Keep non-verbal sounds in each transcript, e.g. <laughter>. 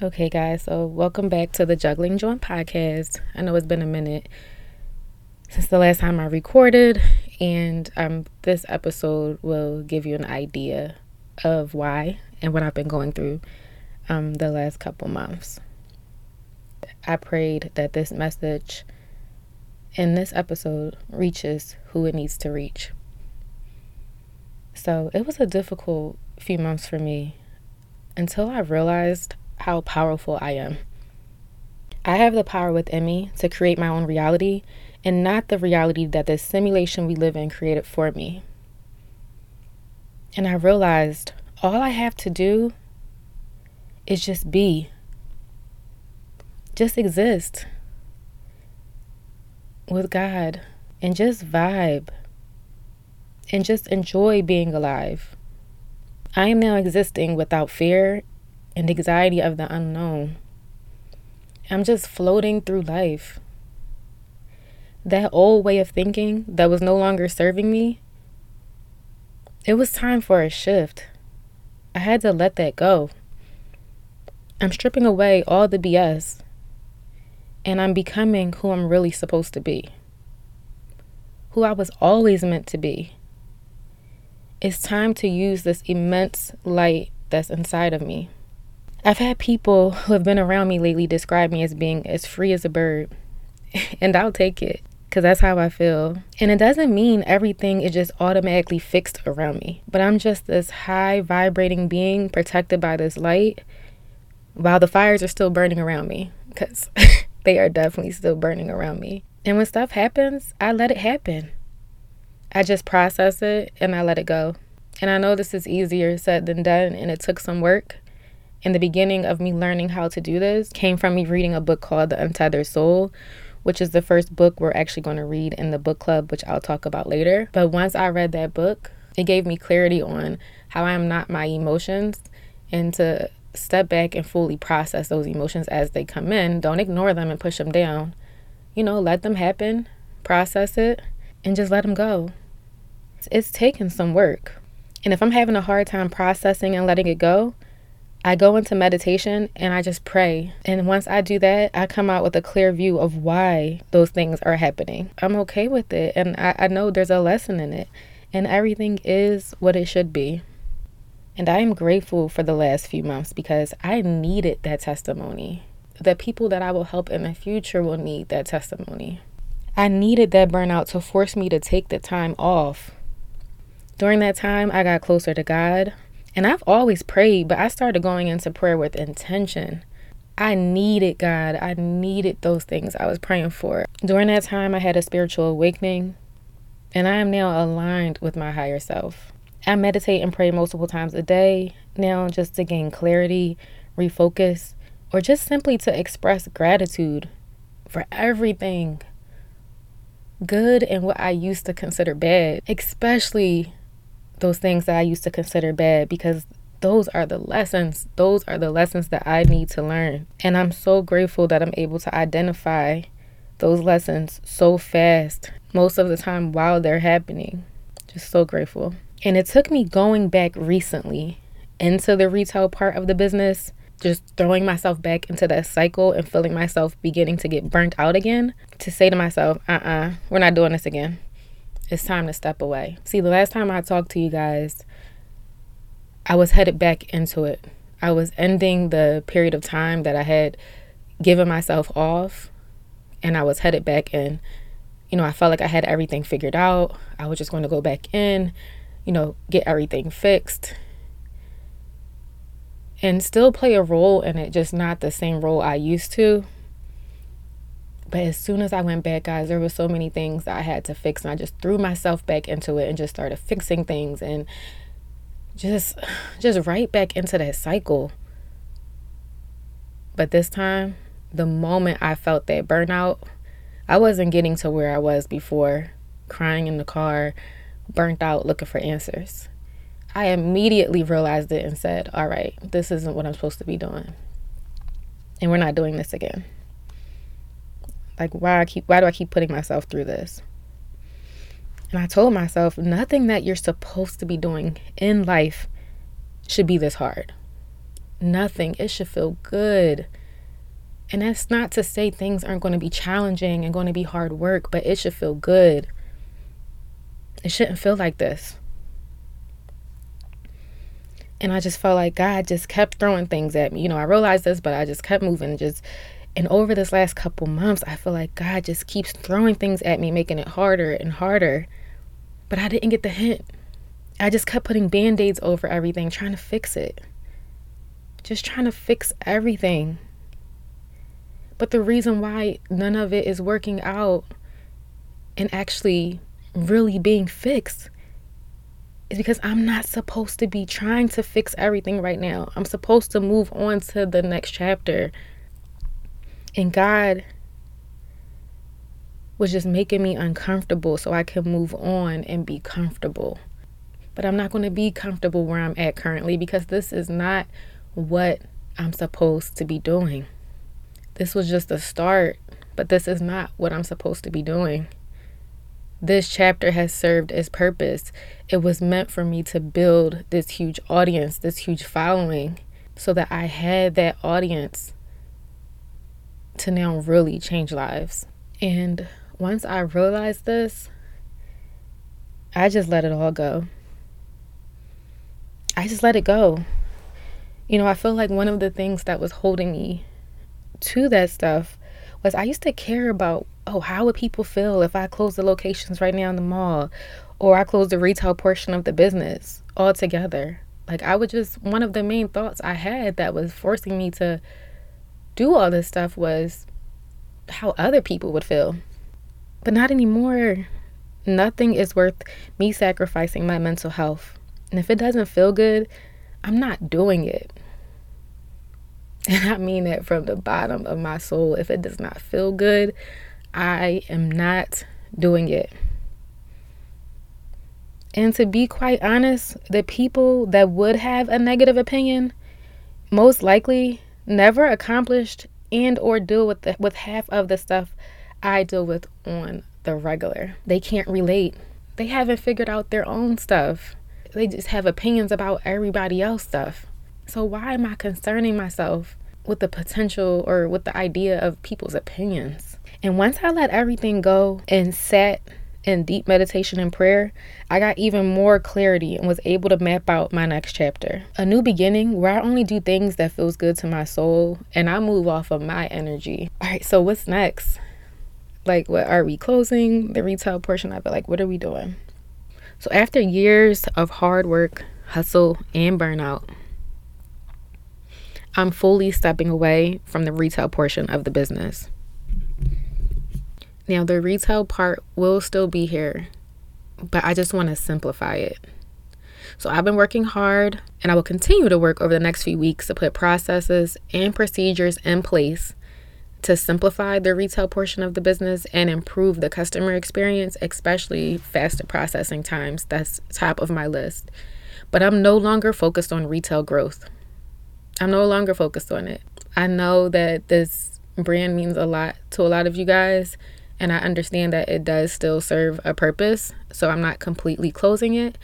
Okay, guys, so welcome back to the Juggling Jawn podcast. I know it's been a minute since the last time I recorded, and um, this episode will give you an idea of why and what I've been going through um, the last couple months. I prayed that this message in this episode reaches who it needs to reach. So it was a difficult few months for me until I realized how powerful I am. I have the power within me to create my own reality and not the reality that the simulation we live in created for me. And I realized all I have to do is just be, just exist with God and just vibe and just enjoy being alive. I am now existing without fear and anxiety of the unknown. I'm just floating through life. That old way of thinking that was no longer serving me, it was time for a shift. I had to let that go. I'm stripping away all the BS and I'm becoming who I'm really supposed to be, who I was always meant to be. It's time to use this immense light that's inside of me. I've had people who have been around me lately describe me as being as free as a bird, <laughs> and I'll take it because that's how I feel. And it doesn't mean everything is just automatically fixed around me, but I'm just this high vibrating being protected by this light while the fires are still burning around me because <laughs> they are definitely still burning around me. And when stuff happens, I let it happen. I just process it and I let it go. And I know this is easier said than done, and it took some work. In the beginning of me learning how to do this came from me reading a book called The Untethered Soul, which is the first book we're actually going to read in the book club, which I'll talk about later. But once I read that book, it gave me clarity on how I am not my emotions and to step back and fully process those emotions as they come in. Don't ignore them and push them down. You know, let them happen, process it, and just let them go. It's taking some work. And if I'm having a hard time processing and letting it go, I go into meditation and I just pray. And once I do that, I come out with a clear view of why those things are happening. I'm okay with it. And I, I know there's a lesson in it. And everything is what it should be. And I am grateful for the last few months because I needed that testimony. The people that I will help in the future will need that testimony. I needed that burnout to force me to take the time off. During that time, I got closer to God. And I've always prayed, but I started going into prayer with intention. I needed God. I needed those things I was praying for. During that time, I had a spiritual awakening, and I am now aligned with my higher self. I meditate and pray multiple times a day now just to gain clarity, refocus, or just simply to express gratitude for everything good and what I used to consider bad, especially those things that I used to consider bad because those are the lessons. Those are the lessons that I need to learn. And I'm so grateful that I'm able to identify those lessons so fast, most of the time while they're happening. Just so grateful. And it took me going back recently into the retail part of the business just throwing myself back into that cycle and feeling myself beginning to get burnt out again to say to myself, uh uh-uh, uh, we are not doing this again. It's time to step away. See, the last time I talked to you guys, I was headed back into it. I was ending the period of time that I had given myself off and I was headed back in. You know, I felt like I had everything figured out. I was just going to go back in, you know, get everything fixed and still play a role in it, just not the same role I used to. But as soon as I went back, guys, there were so many things I had to fix, and I just threw myself back into it and just started fixing things and just just right back into that cycle. But this time, the moment I felt that burnout, I wasn't getting to where I was before, crying in the car, burnt out looking for answers. I immediately realized it and said, all right, this isn't what I'm supposed to be doing. And we're not doing this again. Like why I keep why do I keep putting myself through this? And I told myself nothing that you're supposed to be doing in life should be this hard. nothing. It should feel good. And that's not to say things aren't going to be challenging and going to be hard work, but it should feel good. It shouldn't feel like this. And I just felt like God just kept throwing things at me. You know, I realized this, but I just kept moving. Just and over this last couple months, I feel like God just keeps throwing things at me, making it harder and harder. But I didn't get the hint. I just kept putting band aids over everything, trying to fix it. Just trying to fix everything. But the reason why none of it is working out and actually really being fixed is because I'm not supposed to be trying to fix everything right now. I'm supposed to move on to the next chapter. And God was just making me uncomfortable so I can move on and be comfortable. But I'm not going to be comfortable where I'm at currently because this is not what I'm supposed to be doing. This was just a start, but this is not what I'm supposed to be doing. This chapter has served its purpose. It was meant for me to build this huge audience, this huge following, so that I had that audience to now really change lives. And once I realized this, I just let it all go. I just let it go. You know, I feel like one of the things that was holding me to that stuff was I used to care about, oh, how would people feel if I close the locations right now in the mall or I close the retail portion of the business altogether. Like I would just one of the main thoughts I had that was forcing me to do all this stuff was how other people would feel. But not anymore. Nothing is worth me sacrificing my mental health. And if it doesn't feel good, I'm not doing it. <laughs> And I mean that from the bottom of my soul. If it does not feel good, I am not doing it. And to be quite honest, the people that would have a negative opinion most likely never accomplished and or deal with the, with half of the stuff I deal with on the regular. They can't relate. They haven't figured out their own stuff. They just have opinions about everybody else stuff. So why am I concerning myself with the potential or with the idea of people's opinions? And once I let everything go and sat in deep meditation and prayer, I got even more clarity and was able to map out my next chapter. A new beginning where I only do things that feels good to my soul and I move off of my energy. All right, so what's next? Like what are we closing the retail portion of it? Like what are we doing? So after years of hard work, hustle, and burnout, I'm fully stepping away from the retail portion of the business. Now, the retail part will still be here, but I just want to simplify it. So, I've been working hard and I will continue to work over the next few weeks to put processes and procedures in place to simplify the retail portion of the business and improve the customer experience, especially faster processing times. That's top of my list. But I'm no longer focused on retail growth. I'm no longer focused on it. I know that this brand means a lot to a lot of you guys, and I understand that it does still serve a purpose. So I'm not completely closing it.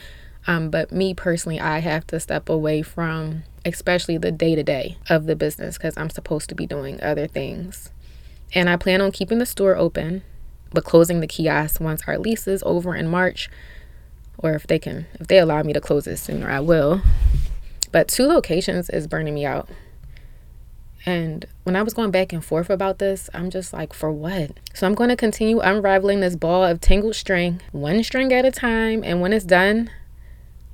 Um, but me personally, I have to step away from especially the day to day of the business because I'm supposed to be doing other things. And I plan on keeping the store open, but closing the kiosk once our lease is over in March, or if they can, if they allow me to close it sooner, I will. But two locations is burning me out. And when I was going back and forth about this, I'm just like, for what? So I'm going to continue unraveling this ball of tangled string, one string at a time. And when it's done,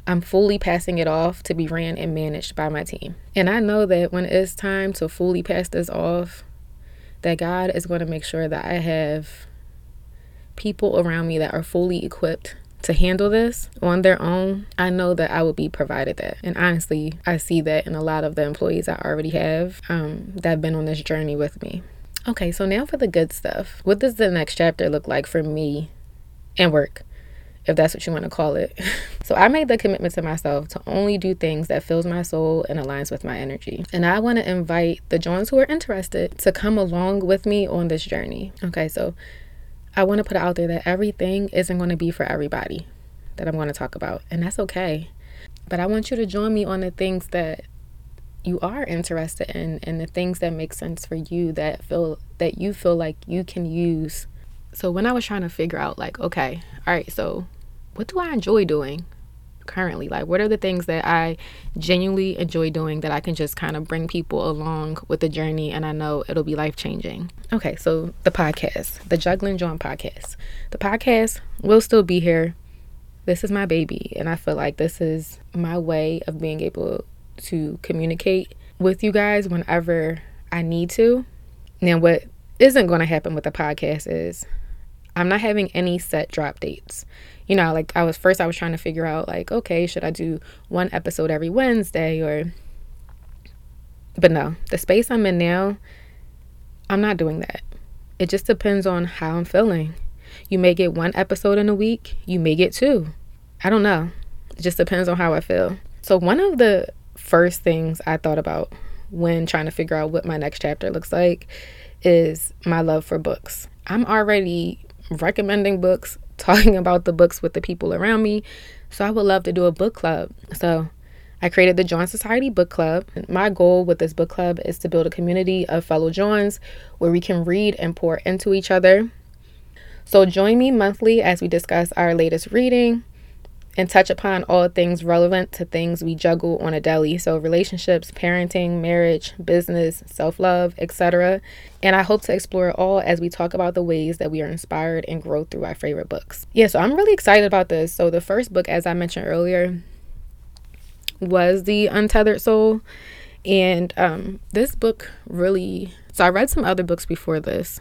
I'm fully passing it off to be ran and managed by my team. And I know that when it's time to fully pass this off, that God is going to make sure that I have people around me that are fully equipped to handle this on their own, I know that I will be provided that. And honestly, I see that in a lot of the employees I already have um, that have been on this journey with me. Okay, so now for the good stuff. What does the next chapter look like for me and work? If that's what you want to call it. <laughs> so I made the commitment to myself to only do things that fills my soul and aligns with my energy. And I want to invite the Jawns who are interested to come along with me on this journey. Okay, so I want to put out there that everything isn't going to be for everybody that I'm going to talk about, and that's okay. But I want you to join me on the things that you are interested in and the things that make sense for you that feel that you feel like you can use. So when I was trying to figure out like, okay, all right, so what do I enjoy doing currently? Like what are the things that I genuinely enjoy doing that I can just kind of bring people along with the journey and I know it'll be life changing. Okay, so the podcast, the Juggling Jawn podcast. The podcast will still be here. This is my baby and I feel like this is my way of being able to communicate with you guys whenever I need to. Now, what isn't going to happen with the podcast is I'm not having any set drop dates. You know, like I was first, I was trying to figure out, like, okay, should I do one episode every Wednesday or. But no, the space I'm in now, I'm not doing that. It just depends on how I'm feeling. You may get one episode in a week, you may get two. I don't know. It just depends on how I feel. So, one of the first things I thought about when trying to figure out what my next chapter looks like is my love for books. I'm already recommending books, talking about the books with the people around me. So I would love to do a book club. So I created the Jawn Society Book Club. My goal with this book club is to build a community of fellow Jawns where we can read and pour into each other. So join me monthly as we discuss our latest reading, and touch upon all things relevant to things we juggle on a daily. So, relationships, parenting, marriage, business, self love, etc. And I hope to explore all as we talk about the ways that we are inspired and grow through our favorite books. Yeah, so I'm really excited about this. So, the first book, as I mentioned earlier, was The Untethered Soul. And um, this book really, so I read some other books before this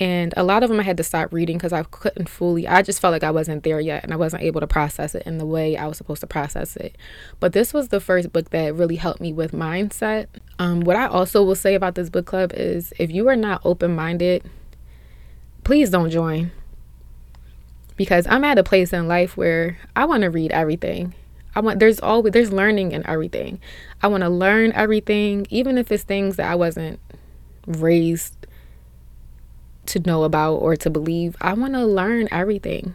and a lot of them I had to stop reading because I couldn't fully, I just felt like I wasn't there yet and I wasn't able to process it in the way I was supposed to process it. But this was the first book that really helped me with mindset. Um, what I also will say about this book club is if you are not open minded, please don't join. Because I'm at a place in life where I want to read everything. I want there's always there's learning in everything. I want to learn everything, even if it's things that I wasn't raised to know about or to believe. I want to learn everything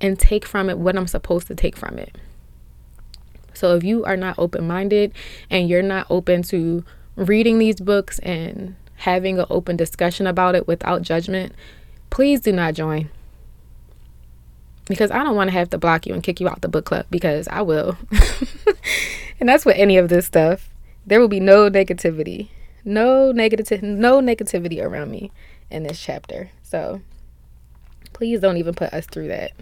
and take from it what I'm supposed to take from it. So if you are not open minded and you're not open to reading these books and having an open discussion about it without judgment, please do not join. Because I don't want to have to block you and kick you out the book club because I will. <laughs> and that's with any of this stuff. There will be no negativity. No negative no negativity around me in this chapter. So please don't even put us through that.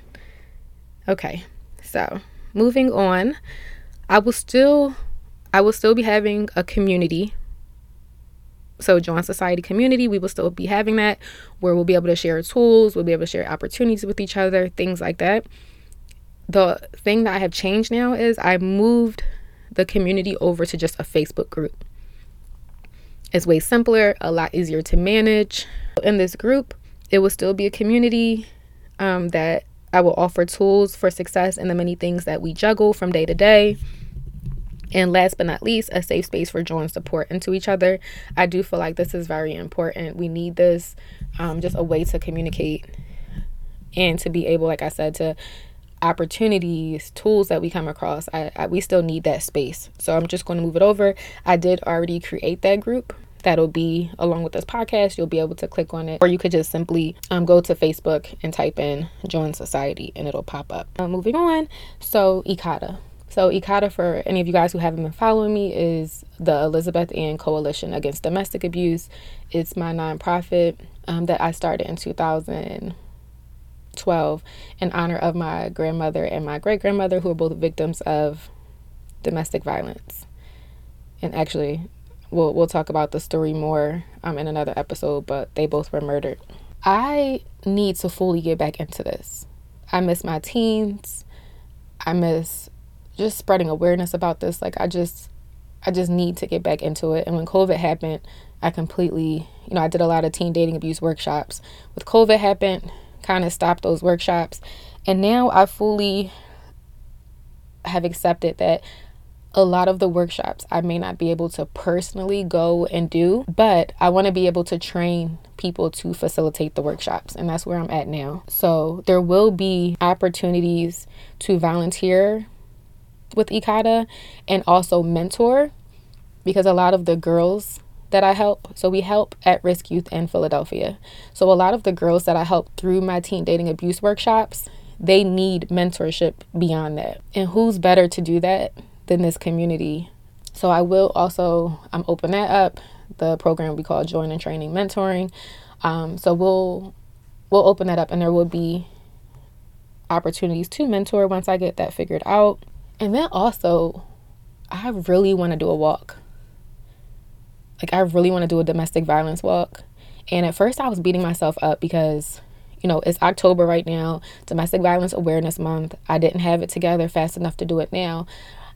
Okay. So, moving on, I will still I will still be having a community. So, Jawn Society community, we will still be having that where we'll be able to share tools, we'll be able to share opportunities with each other, things like that. The thing that I have changed now is I moved the community over to just a Facebook group. It's way simpler, a lot easier to manage. In this group, it will still be a community um, that I will offer tools for success in the many things that we juggle from day to day. And last but not least, a safe space for jawns to pour into each other. I do feel like this is very important. We need this, um, just a way to communicate and to be able, like I said, to opportunities, tools that we come across. I, I we still need that space. So I'm just going to move it over. I did already create that group that'll be along with this podcast. You'll be able to click on it, or you could just simply um, go to Facebook and type in Jawn Society and it'll pop up. Uh, moving on, so EACADA. So, EACADA, for any of you guys who haven't been following me, is the Elizabeth Ann Coalition Against Domestic Abuse. It's my nonprofit um, that I started in 2012 in honor of my grandmother and my great grandmother, who are both victims of domestic violence. And actually, we'll we'll talk about the story more um, in another episode, but they both were murdered. I need to fully get back into this. I miss my teens. I miss just spreading awareness about this. Like I just I just need to get back into it. And when COVID happened, I completely, you know, I did a lot of teen dating abuse workshops. With COVID happened, kind of stopped those workshops. And now I fully have accepted that a lot of the workshops I may not be able to personally go and do, but I want to be able to train people to facilitate the workshops, and that's where I'm at now. So there will be opportunities to volunteer with EACADA and also mentor. because a lot of the girls that I help, so we help at risk youth in Philadelphia. So a lot of the girls that I help through my teen dating abuse workshops, they need mentorship beyond that. And who's better to do that than this community? So I will also I'm open that up. The program we call Join and Training Mentoring. Um, so we'll we'll open that up and there will be opportunities to mentor once I get that figured out. And then also I really want to do a walk. Like I really want to do a domestic violence walk. And at first I was beating myself up because you know, it's October right now, Domestic Violence Awareness Month. I didn't have it together fast enough to do it now.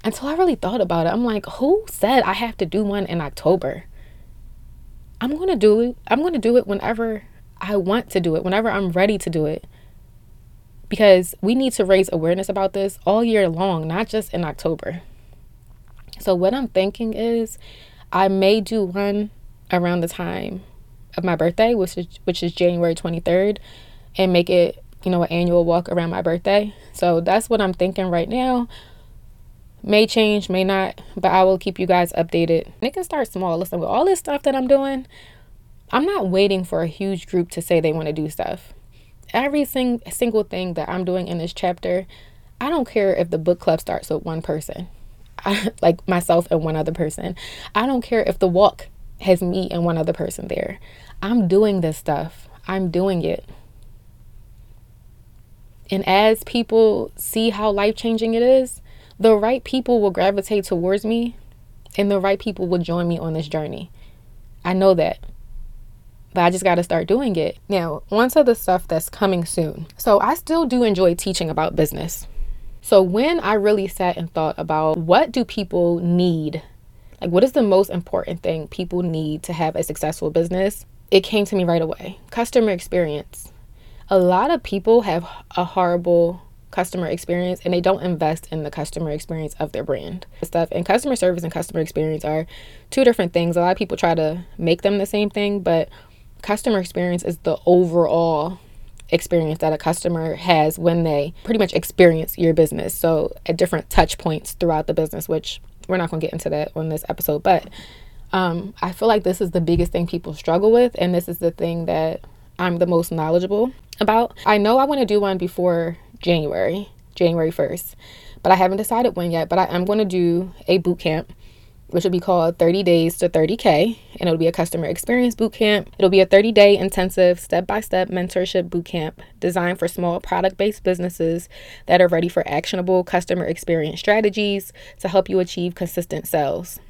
Until I really thought about it, I'm like, who said I have to do one in October? I'm going to do it. I'm going to do it whenever I want to do it, whenever I'm ready to do it. Because we need to raise awareness about this all year long, not just in October. So, what I'm thinking is I may do one around the time of my birthday, which is, which is January 23rd and make it, you know, an annual walk around my birthday. So that's what I'm thinking right now. May change, may not, but I will keep you guys updated. It can start small. Listen, with all this stuff that I'm doing, I'm not waiting for a huge group to say they want to do stuff. Every sing- single thing that I'm doing in this chapter, I don't care if the book club starts with one person, I, <laughs> like myself and one other person. I don't care if the walk has me and one other person there. I'm doing this stuff. I'm doing it. And as people see how life changing it is, the right people will gravitate towards me and the right people will join me on this journey. I know that. But I just got to start doing it. Now, on to the stuff that's coming soon. So, I still do enjoy teaching about business. So, when I really sat and thought about what do people need? Like, what is the most important thing people need to have a successful business? It came to me right away customer experience a lot of people have a horrible customer experience and they don't invest in the customer experience of their brand. Stuff and customer service and customer experience are two different things. A lot of people try to make them the same thing but customer experience is the overall experience that a customer has when they pretty much experience your business. So at different touch points throughout the business which we're not going to get into that on this episode but um, i feel like this is the biggest thing people struggle with and this is the thing that i'm the most knowledgeable about. I know I want to do one before January, January 1st, but I haven't decided when yet. But I am going to do a boot camp, which will be called 30 Days to 30K, and it'll be a customer experience boot camp. It'll be a 30 day intensive step by step mentorship boot camp designed for small product based businesses that are ready for actionable customer experience strategies to help you achieve consistent sales.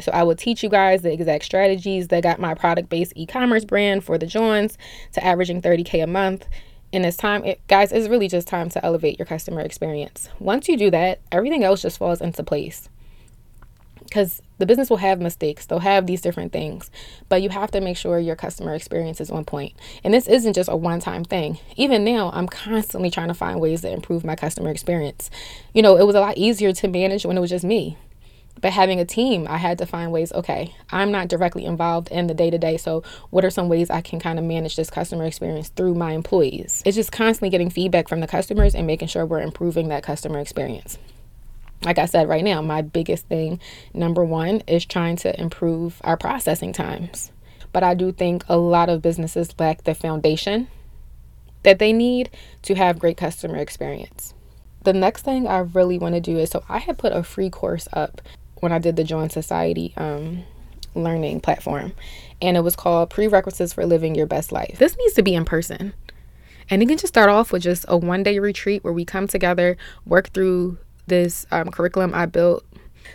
So I will teach you guys the exact strategies that got my product-based e-commerce brand for the Jawns to averaging 30k a month. And it's time, it, guys, it's really just time to elevate your customer experience. Once you do that, everything else just falls into place. Because the business will have mistakes, they'll have these different things, but you have to make sure your customer experience is on point. And this isn't just a one time thing. Even now, I'm constantly trying to find ways to improve my customer experience. You know, it was a lot easier to manage when it was just me but having a team, I had to find ways, okay, I'm not directly involved in the day to day. So, what are some ways I can kind of manage this customer experience through my employees? It's just constantly getting feedback from the customers and making sure we're improving that customer experience. Like I said, right now, my biggest thing, number one, is trying to improve our processing times. But I do think a lot of businesses lack the foundation that they need to have great customer experience. The next thing I really want to do is so I had put a free course up when I did the Jawn Society um, learning platform, and it was called Prerequisites for Living Your Best Life. This needs to be in person. And you can just start off with just a one day retreat where we come together, work through this um, curriculum I built.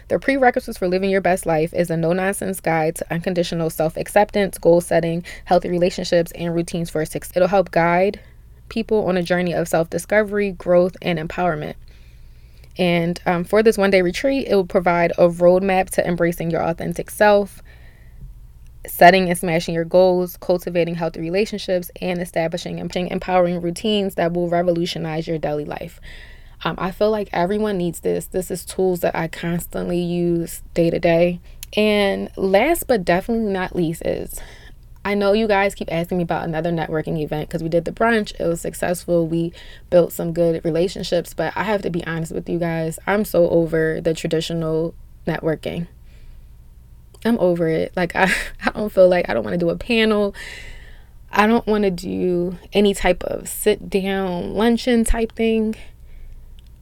The prerequisites for living your best life is a no nonsense guide to unconditional self acceptance, goal setting, healthy relationships, and routines for success. It'll help guide people on a journey of self discovery, growth, and empowerment. And um, for this one day retreat, it will provide a roadmap to embracing your authentic self, setting and smashing your goals, cultivating healthy relationships, and establishing empowering routines that will revolutionize your daily life. Um, I feel like everyone needs this. This is tools that I constantly use day to day. And last but definitely not least is I know you guys keep asking me about another networking event because we did the brunch. It was successful. We built some good relationships, but I have to be honest with you guys. I'm so over the traditional networking. I'm over it. Like <laughs> I, I don't feel like I don't want to do a panel. I don't want to do any type of sit down luncheon type thing.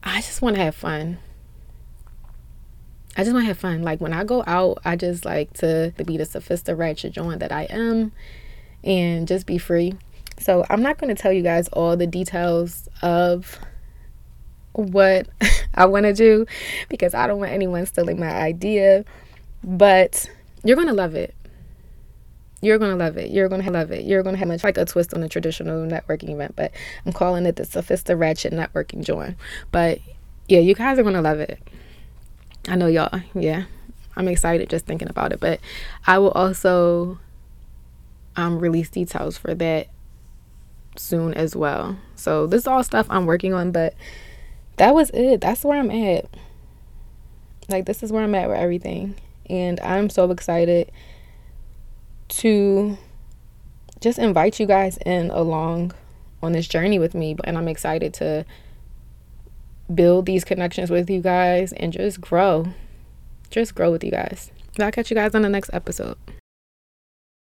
I just want to have fun. I just want to have fun. Like when I go out, I just like to, be the sophisticated ratchet jawn that I am and just be free. So I'm not going to tell you guys all the details of what <laughs> I want to do because I don't want anyone stealing my idea. But you're going to love it. You're going to love it. You're going to love it. You're going to have much like a twist on a traditional networking event, but I'm calling it the Sophista Ratchet Networking Jawn. But yeah, you guys are going to love it. I know y'all. Yeah. I'm excited just thinking about it. But I will also um, release details for that soon as well. So this is all stuff I'm working on, but that was it. That's where I'm at. Like this is where I'm at with everything. And I'm so excited to just invite you guys in along on this journey with me. And I'm excited to build these connections with you guys and just grow. Just grow with you guys. I'll catch you guys on the next episode.